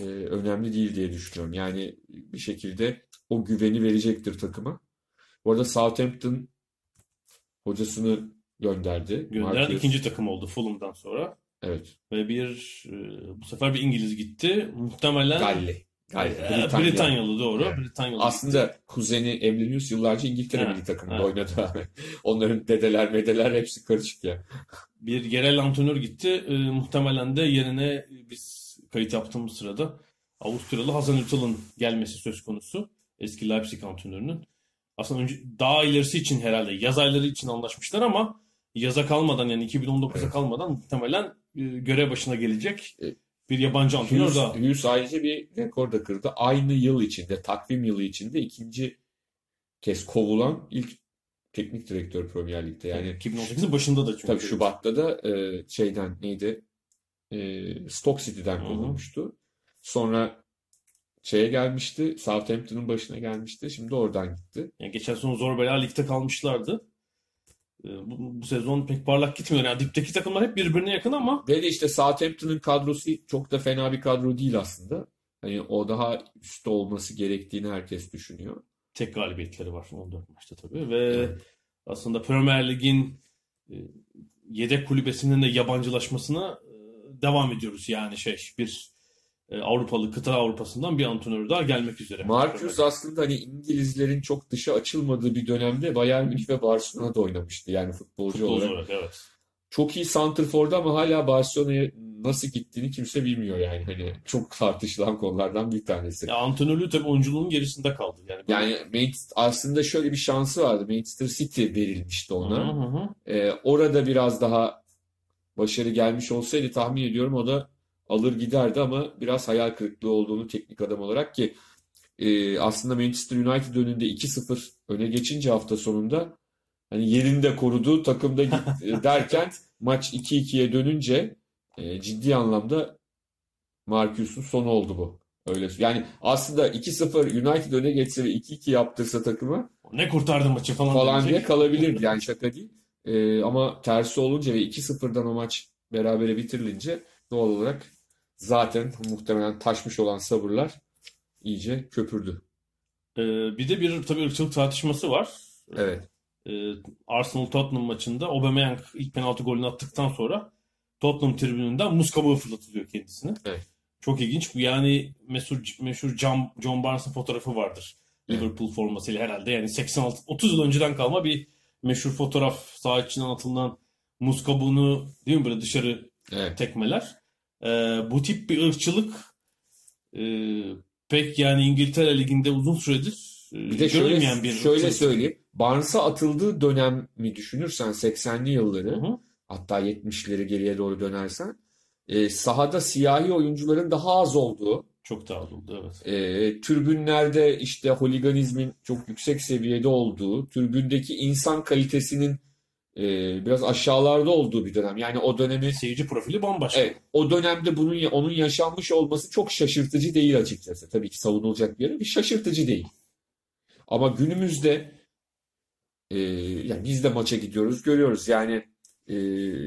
e, önemli değil diye düşünüyorum. Yani bir şekilde o güveni verecektir takıma. Bu arada Southampton hocasını gönderdi. Gönderen Marcus. ikinci takım oldu Fulham'dan sonra. Evet. Ve bir e, bu sefer bir İngiliz gitti. Muhtemelen Galli. Galli. e, Britanya. Britanyalı doğru. Evet. Britanyalı Aslında kuzeni Emlenius yıllarca İngiltere Evet, milli takımında evet. oynadı abi. Onların dedeler medeler hepsi karışık ya. Bir yerel antrenör gitti. E, muhtemelen de yerine biz kayıt yaptığımız sırada Avusturyalı Hasan Ünsal'ın gelmesi söz konusu. Eski Leipzig antrenörünün. Aslında önce daha ilerisi için herhalde yaz ayları için anlaşmışlar ama yaza kalmadan yani 2019'a Evet. kalmadan muhtemelen e, görev başına gelecek Evet. bir yabancı antrenör daha. Hughes ayrıca bir rekor da kırdı. Aynı yıl içinde, takvim yılı içinde ikinci kez kovulan ilk teknik direktör Premier Lig'de. Yani 2018'in başında da çünkü. tabii Şubat'ta da e, şeyden neydi? E, Stoke City'den kovulmuştu. Sonra şeye gelmişti. Southampton'ın başına gelmişti. Şimdi oradan gitti. Yani geçen sezon zor bela ligde kalmışlardı. Ee, Bu, bu sezon pek parlak gitmiyor. Yani dipteki takımlar hep birbirine yakın ama Ve de işte Southampton'ın kadrosu çok da fena bir kadro değil aslında. Hani o daha üstte olması gerektiğini herkes düşünüyor. tek galibiyetleri var 14 maçta tabii. Ve Evet. aslında Premier Lig'in e, yedek kulübesinin de yabancılaşmasına e, devam ediyoruz. Yani şey bir Avrupalı kıta Avrupa'sından bir antrenör daha gelmek üzere. Marcus aslında hani İngilizlerin çok dışa açılmadığı bir dönemde Bayern Münih ve Barcelona'da oynamıştı yani futbolcu Futbolcu olarak. olarak evet. Çok iyi santrfordu ama hala Barcelona'ya nasıl gittiğini kimse bilmiyor yani. Hani çok tartışılan konulardan bir tanesi. Ya antrenörlüğü tabii oyunculuğun gerisinde kaldı. Yani böyle- Yani Manchester- aslında şöyle bir şansı vardı. Manchester City verilmişti ona. hı hı. Ee, orada biraz daha başarı gelmiş olsaydı tahmin ediyorum o da alır giderdi ama biraz hayal kırıklığı olduğunu teknik adam olarak ki e, aslında Manchester United önünde 2-0 öne geçince hafta sonunda hani yerini de korudu takımda git, e, derken maç 2-2'ye dönünce e, ciddi anlamda Marcus'un sonu oldu bu. Öyle. Yani aslında 2-0 United öne geçse ve 2-2 yaptırsa takıma Ne kurtardı maçı falan, falan diyecek. diye kalabilir. Yani şaka değil. Ee, ama tersi olunca ve 2-0'dan o maç berabere bitirilince doğal olarak zaten muhtemelen taşmış olan sabırlar iyice köpürdü. Ee, bir de bir tabii ırkçılık tartışması var. Evet. Ee, Arsenal-Tottenham maçında Aubameyang ilk penaltı golünü attıktan sonra Tottenham tribününden muz kabuğu fırlatılıyor kendisine. Evet. Çok ilginç. Yani meşhur, meşhur John, John Barnes'ın fotoğrafı vardır. Evet. Liverpool formasıyla herhalde. Yani 86 30 yıl önceden kalma bir meşhur fotoğraf saha içinden atılan muz kabuğunu değil mi böyle dışarı Evet. tekmeler. Ee, bu tip bir ırkçılık e, pek yani İngiltere Ligi'nde uzun süredir e, Bir de şöyle, bir şöyle ırkçılık. söyleyeyim. Barnes'a atıldığı dönemi düşünürsen 80'li yılları Hı hı. hatta 70'leri geriye doğru dönersen e, sahada siyahi oyuncuların daha az olduğu Çok daha oldu evet. e, tribünlerde işte holiganizmin çok yüksek seviyede olduğu, tribündeki insan kalitesinin e, biraz aşağılarda olduğu bir dönem. Yani o dönemi Seyirci profili bambaşka. evet, o dönemde bunun onun yaşanmış olması çok şaşırtıcı değil açıkçası. Tabii ki savunulacak bir yere bir şaşırtıcı değil. Ama günümüzde e, yani biz de maça gidiyoruz, görüyoruz. Yani e,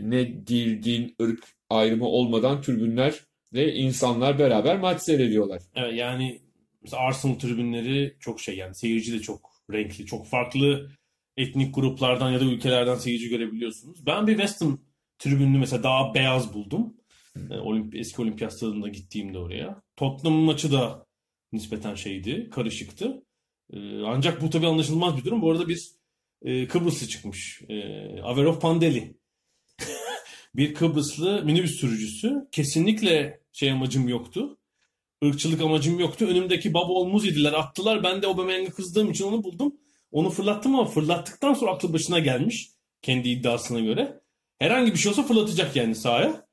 ne dil, din, ırk ayrımı olmadan tribünler ve insanlar beraber maç seyrediyorlar. Evet, yani mesela Arsenal tribünleri çok şey yani seyirci de çok renkli, çok farklı etnik gruplardan ya da ülkelerden seyirci görebiliyorsunuz. Ben bir West Ham tribününü mesela daha beyaz buldum. E, Olimpi, eski olimpiyat stadında gittiğimde oraya. Tottenham maçı da nispeten şeydi, karışıktı. E, ancak bu tabii anlaşılmaz bir durum. Bu arada bir e, Kıbrıslı çıkmış. Averov Pandeli. bir Kıbrıslı minibüs sürücüsü. Kesinlikle şey amacım yoktu. Irkçılık amacım yoktu. Önümdeki baba olmuz yediler, attılar. Ben de Aubameyang'a kızdığım için onu buldum. Onu fırlattım ama fırlattıktan sonra aklı başına gelmiş. Kendi iddiasına göre. Herhangi bir şey olsa fırlatacak yani sahaya.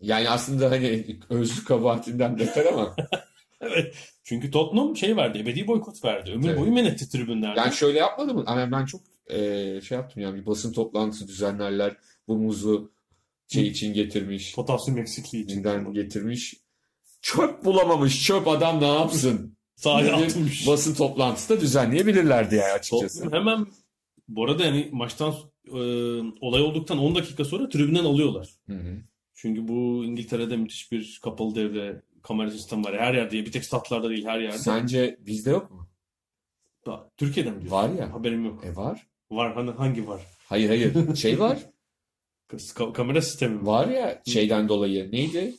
Yani aslında hani özlü kabahatinden beter ama Evet. Çünkü Tottenham şey verdi, ebedi boykot verdi. Ömür Evet. boyu men etti tribünlerden. yani şöyle yapmadı mı? Ama ben çok e, şey yaptım yani bir basın toplantısı düzenlerler. Bu muzu şey için getirmiş. Potasyum eksikliği için. getirmiş. Çöp bulamamış. Çöp adam ne yapsın? Bir atmış. Basın toplantısı da düzenleyebilirlerdi yani açıkçası. Tottenham hemen bu arada yani maçtan e, olay olduktan 10 dakika sonra tribünden alıyorlar. Hı hı. Çünkü bu İngiltere'de müthiş bir kapalı devre kamera sistemi var. Her yerde bir tek statlarda değil her yerde. Sence bizde yok mu? Da- Türkiye'de mi diyorsun? Var ya. Haberim yok. E var. Var hani hangi var? Hayır hayır. Şey var. Ka- kamera sistemi mi? Var ya şeyden dolayı. Neydi?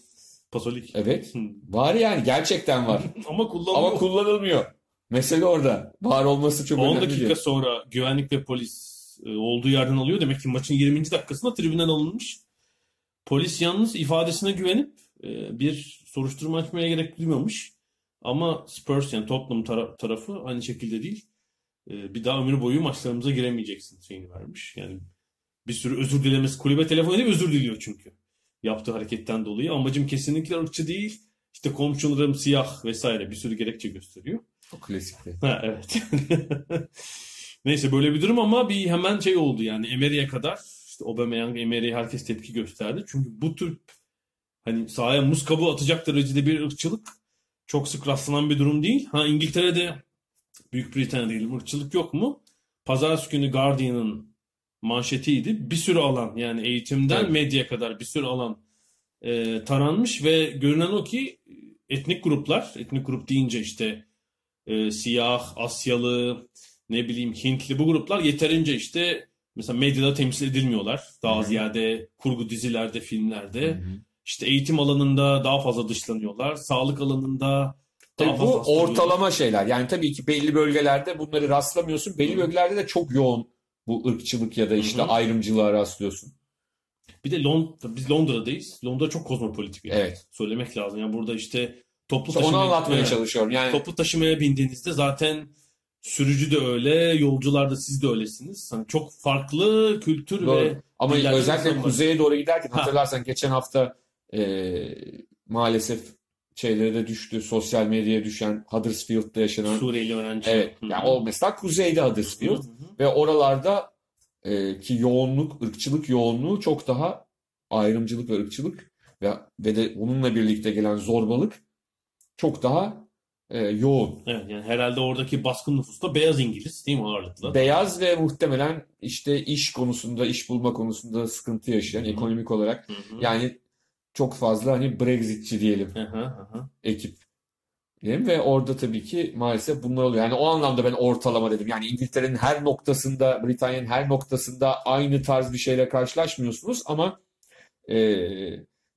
Pasolik. Evet. Var yani gerçekten var. Ama kullanılıyor. Ama kullanılmıyor. Mesele orada. Var olması çok 10 önemli dakika değil. sonra güvenlik ve polis e, olduğu yerden alıyor. Demek ki maçın 20. dakikasında tribünden alınmış. Polis yalnız ifadesine güvenip e, bir soruşturma açmaya gerek duymamış. Ama Spurs yani Tottenham tara- tarafı aynı şekilde değil. E, Bir daha ömür boyu maçlarımıza giremeyeceksin şeyini vermiş. Yani bir sürü özür dilemesi kulübe telefon edip özür diliyor çünkü. Yaptığı hareketten dolayı. Amacım kesinlikle ırkçı değil. İşte komşularım siyah vesaire bir sürü gerekçe gösteriyor. O klasikti. Ha evet. Neyse böyle bir durum ama bir hemen şey oldu yani Emery'e kadar işte Aubameyang, Emery'e herkes tepki gösterdi. Çünkü bu tür hani sahaya muz kabuğu atacak derecede bir ırkçılık çok sık rastlanan bir durum değil. Ha İngiltere'de Büyük Britanya diyelim ırkçılık yok mu? Pazartesi günü Guardian'ın manşetiydi. Bir sürü alan yani eğitimden Evet. medyaya kadar bir sürü alan e, taranmış ve görünen o ki etnik gruplar, etnik grup deyince işte e, siyah, Asyalı, ne bileyim Hintli bu gruplar yeterince işte mesela medyada temsil edilmiyorlar. Daha Hı hı. ziyade kurgu dizilerde, filmlerde. Hı hı. İşte eğitim alanında daha fazla dışlanıyorlar. Sağlık alanında Tabii bu ortalama şeyler. Yani tabii ki belli bölgelerde bunları rastlamıyorsun. Belli Hı. bölgelerde de çok yoğun bu ırkçılık ya da işte Hı hı. ayrımcılığa rastlıyorsun. Bir de Londra, biz Londra'dayız. Londra çok kozmopolitik bir yer. Evet. Söylemek lazım. Yani burada işte toplu İşte onu taşıma- anlatmaya çalışıyorum. Yani Toplu taşımaya bindiğinizde zaten sürücü de öyle, yolcular da siz de öylesiniz. Hani çok farklı kültür Doğru. ve Ama özellikle kuzeye doğru giderken Ha. hatırlarsan geçen hafta e, maalesef şeylere de düştü. Sosyal medyaya düşen Huddersfield'da yaşanan Suriyeli öğrenci. evet. Yani o mesela kuzeyde Huddersfield Hı hı. ve oralarda e, ki yoğunluk, ırkçılık yoğunluğu çok daha ayrımcılık ve ırkçılık ve ve de bununla birlikte gelen zorbalık çok daha e, yoğun. Evet yani herhalde oradaki baskın nüfus da beyaz İngiliz değil mi ağırlıkla? Beyaz ve muhtemelen işte iş konusunda, iş bulma konusunda sıkıntı yaşayan Hı hı. ekonomik olarak Hı hı. Yani çok fazla hani Brexitçi diyelim ekip diyelim ve orada tabii ki maalesef bunlar oluyor. Yani o anlamda ben ortalama dedim. Yani İngiltere'nin her noktasında, Britanya'nın her noktasında aynı tarz bir şeyle karşılaşmıyorsunuz ama e,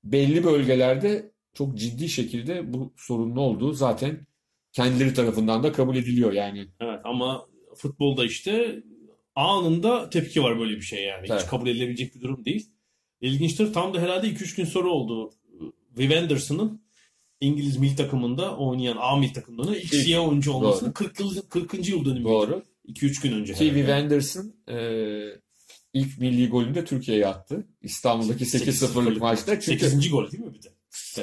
belli bölgelerde çok ciddi şekilde bu sorunun olduğu zaten kendileri tarafından da kabul ediliyor yani. Evet ama futbolda işte anında tepki var böyle bir şey yani. Hiç Evet. kabul edilebilecek bir durum değil. İlginçtir. Tam da herhalde 2-3 gün sonra oldu. Viv Anderson'ın İngiliz milli takımında oynayan A milli takımında ilk siyah oyuncu olmasının Doğru. 40 yıl 40. yıl dönümü. Doğru. 2-3 gün önce Ki Viv. Anderson e, ilk milli golünü de Türkiye'ye attı. İstanbul'daki 8-0'lık maçta. Çünkü 8. gol değil mi bir de?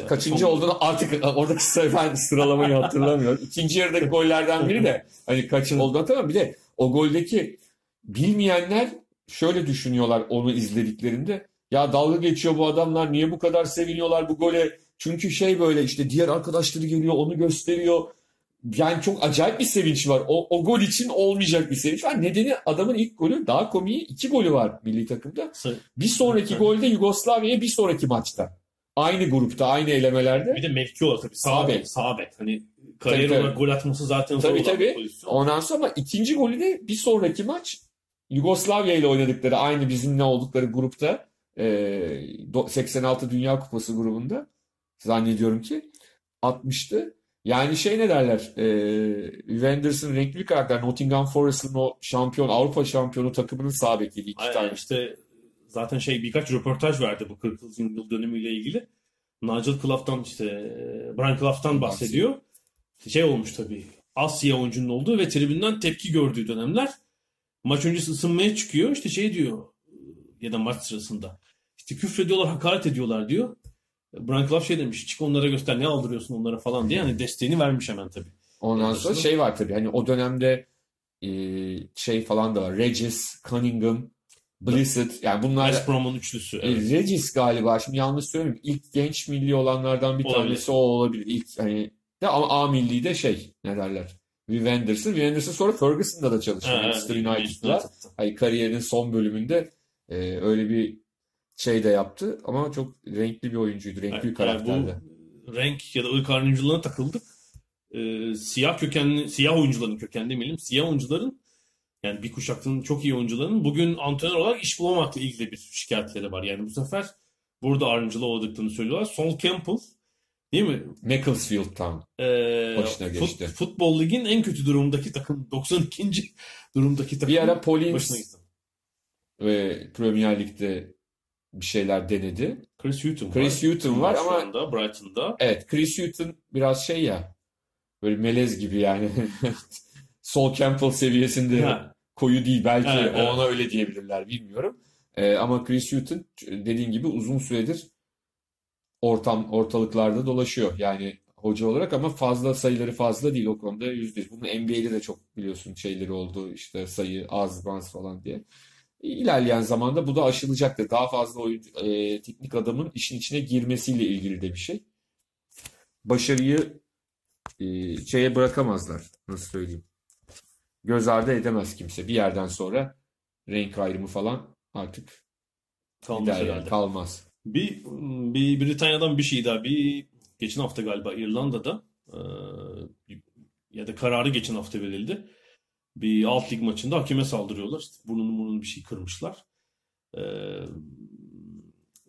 Kaçıncı son- olduğunu artık oradaki ben sıralamayı hatırlamıyorum. İkinci yarıdaki gollerden biri de hani kaç olduğunu hatırlamıyorum. Bir de o goldeki bilmeyenler şöyle düşünüyorlar onu izlediklerinde. Ya dalga geçiyor bu adamlar niye bu kadar seviniyorlar bu gole? Çünkü şey böyle işte diğer arkadaşları geliyor onu gösteriyor. Yani çok acayip bir sevinç var. O, o gol için olmayacak bir sevinç var. Nedeni adamın ilk golü daha komiği iki golü var milli takımda. Bir sonraki golde Yugoslavya'ya bir sonraki maçta. Aynı grupta, aynı elemelerde. Bir de mevki olarak tabii. Sağ bek. Sağ bek. Hani kariyer Tabii, olarak gol atması zaten zor Tabii, olan tabii. pozisyon. Ondan sonra ama ikinci golü de bir sonraki maç Yugoslavya ile oynadıkları aynı bizimle oldukları grupta 86 Dünya Kupası grubunda zannediyorum ki atmıştı. Yani şey ne derler e, Viv Anderson renkli bir karakter. Nottingham Forest'ın o şampiyon Avrupa şampiyonu takımının sağ bekiydi. iki Aynen tane. işte zaten şey birkaç röportaj verdi bu 40 yıl dönümüyle ilgili. Nigel Clough'tan işte Brian Clough'tan bahsediyor. Şey olmuş tabii. Asya oyuncunun olduğu ve tribünden tepki gördüğü dönemler. Maç öncesi ısınmaya çıkıyor. İşte şey diyor ya da maç sırasında. İşte küfrediyorlar, hakaret ediyorlar diyor. Brian Clough şey demiş. Çık onlara göster ne aldırıyorsun onlara falan diye. Yani desteğini vermiş hemen tabii. Ondan sonra şey var tabii hani o dönemde e, şey falan da var. Regis, Cunningham, Blissett yani bunlar West Brom'un üçlüsü. E, Evet. Regis galiba şimdi yanlış söylemiyorum. İlk genç milli olanlardan bir Olabilir. tanesi o olabilir. İlk hani de ama A milli de şey ne derler? Viv Anderson. Viv Anderson sonra Ferguson'da da çalıştı. Ha, Manchester United'da. Hani kariyerinin son bölümünde e, öyle bir şey de yaptı ama çok renkli bir oyuncuydu. Renkli bir Yani karakterdi. bu renk ya da ırk ayrımcılığına takıldık. Ee, siyah kökenli, siyah oyuncuların kökenli demeyelim. Siyah oyuncuların yani bir kuşaktan çok iyi oyuncuların bugün antrenör olarak iş bulamamakla ilgili bir şikayetleri var. Yani bu sefer burada ayrımcılığı olduklarını söylüyorlar. Sol Campbell değil mi? Macclesfield'tan. Ee, Başına fut- geçti. futbol ligin en kötü durumdaki takım 92. durumdaki takım Bir ara Paulins ve Premier Lig'de bir şeyler denedi. Chris Hughton Chris var. Hughton var ama- anda Brighton'da. Evet, Chris Hughton biraz şey ya böyle melez gibi yani. Sol Campbell seviyesinde Ha. koyu değil belki Evet, evet. ona öyle diyebilirler bilmiyorum. Ee, ama Chris Hughton dediğin gibi uzun süredir ortam ortalıklarda dolaşıyor. Yani hoca olarak ama fazla sayıları fazla değil o konuda yüzde yüz. Bunun NBA'de de çok biliyorsun şeyleri oldu işte sayı az baz falan diye. İlerleyen zamanda bu da aşılacaktır. Daha fazla oyuncu, e, teknik adamın işin içine girmesiyle ilgili de bir şey. Başarıyı e, şeye bırakamazlar. Nasıl söyleyeyim? Göz ardı edemez kimse. Bir yerden sonra renk ayrımı falan artık gider yani, kalmaz. Bir, bir Britanya'dan bir şey daha. Bir geçen hafta galiba İrlanda'da e, ya da kararı geçen hafta verildi. Bir alt lig maçında hakeme saldırıyorlar. İşte burnunu burnunu bir şey kırmışlar. E,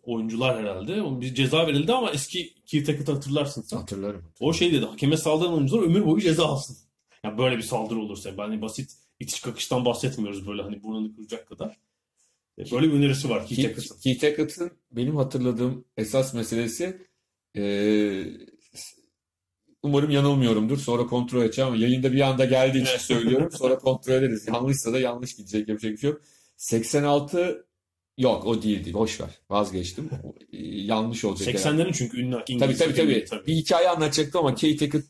oyuncular herhalde. Bir ceza verildi ama eski Hackett'ı hatırlarsın sen. Hatırlarım. O şey dedi. Hakeme saldıran oyuncular ömür boyu ceza alsın. Yani böyle bir saldırı olursa. Yani basit itiş kakıştan bahsetmiyoruz böyle hani burnunu kıracak kadar. E, Böyle bir önerisi var Keith Hackett'ın. Keith, Keith Hackett'ın benim hatırladığım esas meselesi e, umarım yanılmıyorumdur. Sonra kontrol edeceğim ama yayında bir anda geldiği için söylüyorum. Sonra kontrol ederiz. Yanlışsa da yanlış gidecek. Yapacak bir şey yok. 86 yok o değildi. Boş ver. Vazgeçtim. E, yanlış olacak herhalde. 80'lerin çünkü ünlü Tabii İngiliz tabii hakemi, tabii. Bir hikaye anlatacaktım ama Keith Hackett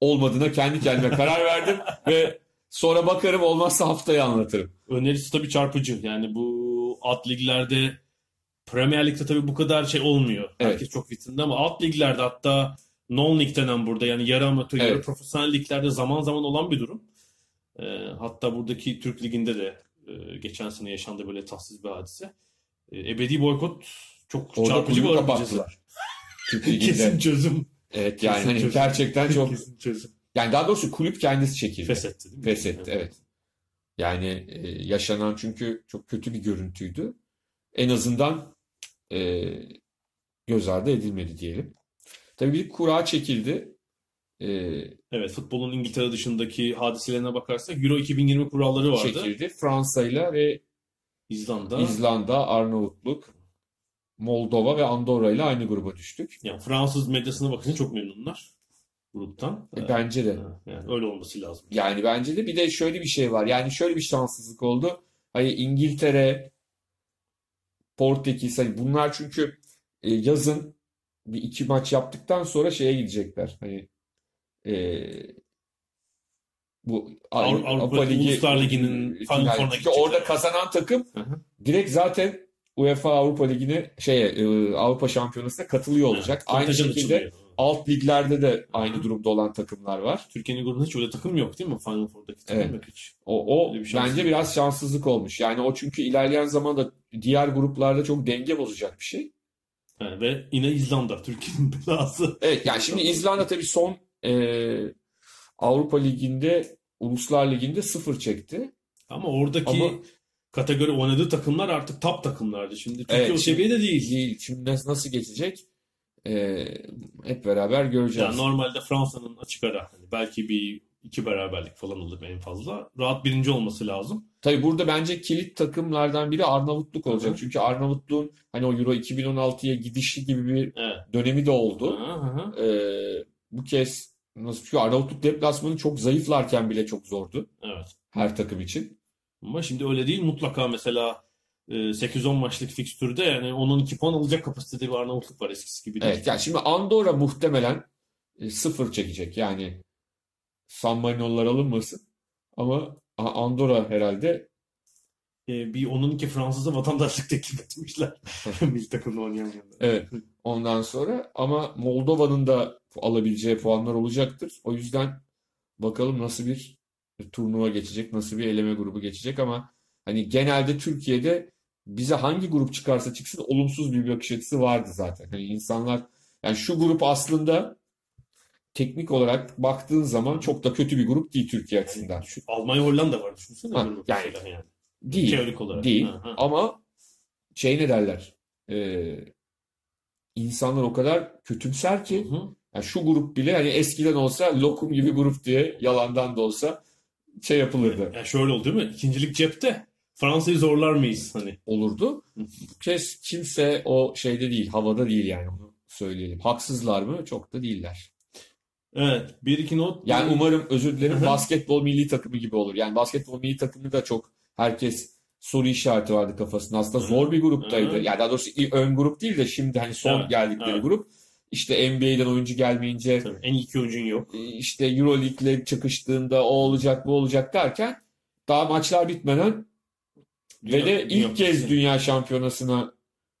olmadığına kendi kendime karar verdim ve sonra bakarım olmazsa haftaya anlatırım. Önerisi tabii çarpıcı. Yani bu alt liglerde Premier Lig'de tabii bu kadar şey olmuyor. Evet. Herkes çok vitrinde ama alt liglerde hatta non-lig denen burada yani yarı amatör, yarı Evet. profesyonel liglerde zaman zaman olan bir durum. Ee, hatta buradaki Türk Ligi'nde de e, geçen sene yaşandı böyle tatsız bir hadise. E, ebedi boykot çok Orada çarpıcı bir kapattılar. Türk Ligi'nde. Kesin çözüm. Evet yani Kesin hani çözüm. gerçekten çok Kesin çözüm. yani daha doğrusu kulüp kendisi çekildi. Feshetti değil mi? Feshetti evet. Yani e, yaşanan çünkü çok kötü bir görüntüydü. En azından e, göz ardı edilmedi diyelim. Tabii bir kura çekildi. E, Evet futbolun İngiltere dışındaki hadiselerine bakarsak Euro 2020 kuralları vardı. çekildi. Fransa ile ve İzlanda. İzlanda, Arnavutluk, Moldova ve Andorra ile aynı gruba düştük. Yani Fransız medyasına bakınca çok memnunlar gruptan. E, Ee, bence de. Yani öyle olması lazım. Yani bence de bir de şöyle bir şey var. Yani şöyle bir şanssızlık oldu. Hani İngiltere, Portekiz hani bunlar çünkü e, yazın bir iki maç yaptıktan sonra şeye gidecekler. Hani e, bu Avrupa- Avrupa Ligi Uluslar Ligi'nin e, Çünkü orada kazanan takım Hı hı. direkt zaten UEFA Avrupa Ligi'ne şeye e, Avrupa Şampiyonası'na katılıyor olacak. Ha, Aynı şekilde açılıyor. alt liglerde de aynı durumda olan takımlar var. Türkiye'nin grubunda hiç öyle takım yok değil mi? Final Four'daki takım Evet. yok hiç. O, o bir bence biraz şanssızlık olmuş. Yani o çünkü ilerleyen zamanda diğer gruplarda çok denge bozacak bir şey. Yani ve yine İzlanda Türkiye'nin belası. Evet yani şimdi İzlanda tabii son e, Avrupa Ligi'nde Uluslar Ligi'nde sıfır çekti. Ama oradaki Ama- kategori oynadığı takımlar artık top takımlardı. Şimdi Türkiye Evet, o seviyede değil. Değil. Şimdi nasıl, nasıl geçecek? E, hep beraber göreceğiz. Yani normalde Fransa'nın açık ara hani belki bir iki beraberlik falan olur en fazla. Rahat birinci olması lazım. Tabii burada bence kilit takımlardan biri Arnavutluk olacak. Hı hı. Çünkü Arnavutluğun hani o Euro 2016'ya gidişi gibi bir Evet. dönemi de oldu. Hı hı. Ee, bu kez nasıl çünkü Arnavutluk deplasmanı çok zayıflarken bile çok zordu Evet. her takım için. Ama şimdi öyle değil. Mutlaka mesela e, 8-10 maçlık fikstürde yani onun 2 puan alacak kapasitede bir Arnavutluk var eskisi gibi değil. Evet yani şimdi Andorra muhtemelen e, sıfır çekecek. Yani San Marino'lular alınmasın. Ama Andorra herhalde E, bir onun iki Fransız'a vatandaşlık teklif etmişler. Milli takımda oynayamayanlar. evet ondan sonra ama Moldova'nın da alabileceği puanlar olacaktır. O yüzden bakalım nasıl bir turnuva geçecek, nasıl bir eleme grubu geçecek ama hani genelde Türkiye'de bize hangi grup çıkarsa çıksın olumsuz bir bakış açısı vardı zaten. Hani insanlar yani şu grup aslında teknik olarak baktığın zaman çok da kötü bir grup değil Türkiye açısından. Şu Almanya Hollanda var düşünsene. Ha, yani- yani. Değil. Teorik olarak. Değil. Ha, ha. Ama şey ne derler? Ee, insanlar o kadar kötümser ki Hı hı. yani şu grup bile hani eskiden olsa lokum gibi grup diye yalandan da olsa şey yapılırdı. Yani şöyle oldu değil mi? İkincilik cepte. Fransa'yı zorlar mıyız hani? Olurdu. Bu kez kimse o şeyde değil, havada değil yani onu söyleyelim. Haksızlar mı? Çok da değiller. Evet. Bir iki not. Yani umarım özür dilerim basketbol milli takımı gibi olur. Yani basketbol milli takımı da çok herkes soru işareti vardı kafasında. Aslında zor bir gruptaydı. Yani daha doğrusu ön grup değil de şimdi hani son Evet, geldikleri evet. grup. İşte NBA'den oyuncu gelmeyince Tabii, en iyi iki oyuncun yok. işte Euroleague'le çıkıştığında o olacak bu olacak derken daha maçlar bitmeden ve Dünya- de Dünya ilk kez. Dünya Şampiyonası'na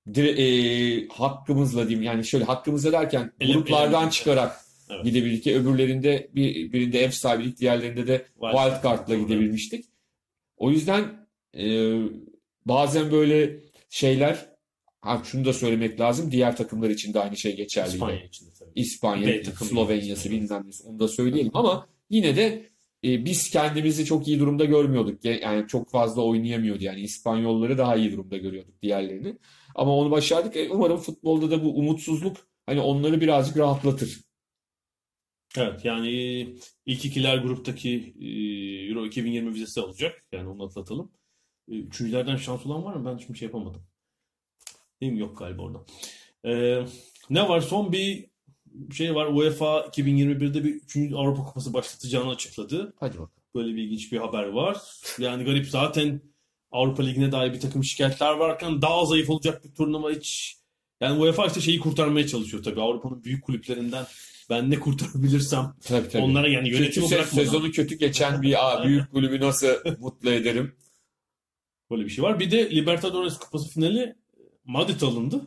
dire- e, hakkımızla diyeyim yani şöyle hakkımızla derken Ele- gruplardan ele- çıkarak Evet. gidebildik. Öbürlerinde bir, birinde ev sahibilik diğerlerinde de Wild wild card'la gidebilmiştik. O yüzden e, bazen böyle şeyler ha, şunu da söylemek lazım. Diğer takımlar için de aynı şey geçerli. İspanya için de tabii. İspanya. Slovenya'sı bilmem nesi onu da söyleyelim ama yine de e, biz kendimizi çok iyi durumda görmüyorduk. Yani çok fazla oynayamıyordu yani İspanyolları daha iyi durumda görüyorduk diğerlerini. Ama onu başardık. E, umarım futbolda da bu umutsuzluk hani onları birazcık rahatlatır. Evet yani ilk ikiler gruptaki e, Euro 2020 vizesi alacak. Yani onu atlatalım. E, Üçüncülerden şans olan var mı? Ben şimdi şey yapamadım. Değil mi? Yok galiba orada. E, ne var? Son bir şey var. UEFA 2021'de bir 3. Avrupa Kupası başlatacağını açıkladı. Hadi bakalım. Böyle bir ilginç bir haber var. Yani garip zaten Avrupa Ligi'ne dair bir takım şikayetler varken daha zayıf olacak bir turnuva hiç. Yani UEFA işte şeyi kurtarmaya çalışıyor tabii. Avrupa'nın büyük kulüplerinden ben ne kurtarabilirsem Tabii tabii. onlara yani Kötü yönetimi se- sezonu kötü geçen bir a, büyük kulübü nasıl mutlu ederim? Böyle bir şey var. Bir de Libertadores Kupası finali Madrid alındı.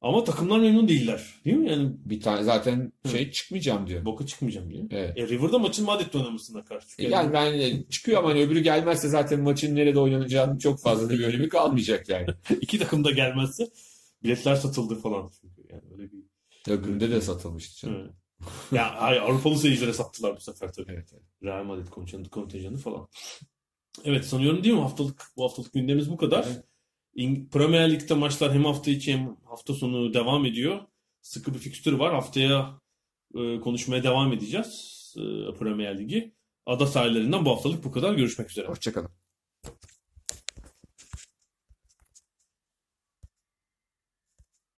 Ama takımlar memnun değiller. Değil mi? Yani Bir tane zaten şey çıkmayacağım diyor. boka çıkmayacağım diyor. Evet. E, River'da maçın Madrid'de oynamasına karşı. Çünkü Yani ben e, çıkıyor ama hani öbürü gelmezse zaten maçın nerede oynanacağının çok fazla bir önemi kalmayacak yani. iki takım da gelmezse biletler satıldı falan. Çünkü yani öyle bir Ya günde de satılmıştı canım. Evet. Ya hayır, Avrupalı seyircilere sattılar bu sefer tabii. Evet, evet. Real Madrid kontenjanı, kontenjanı falan. Evet sanıyorum değil mi haftalık bu haftalık gündemimiz bu kadar. Evet. İng- Premier Lig'de maçlar hem hafta içi hem hafta sonu devam ediyor. Sıkı bir fikstür var. Haftaya e, konuşmaya devam edeceğiz e, Premier Ligi. Ada sahillerinden bu haftalık bu kadar. Görüşmek üzere. Hoşçakalın.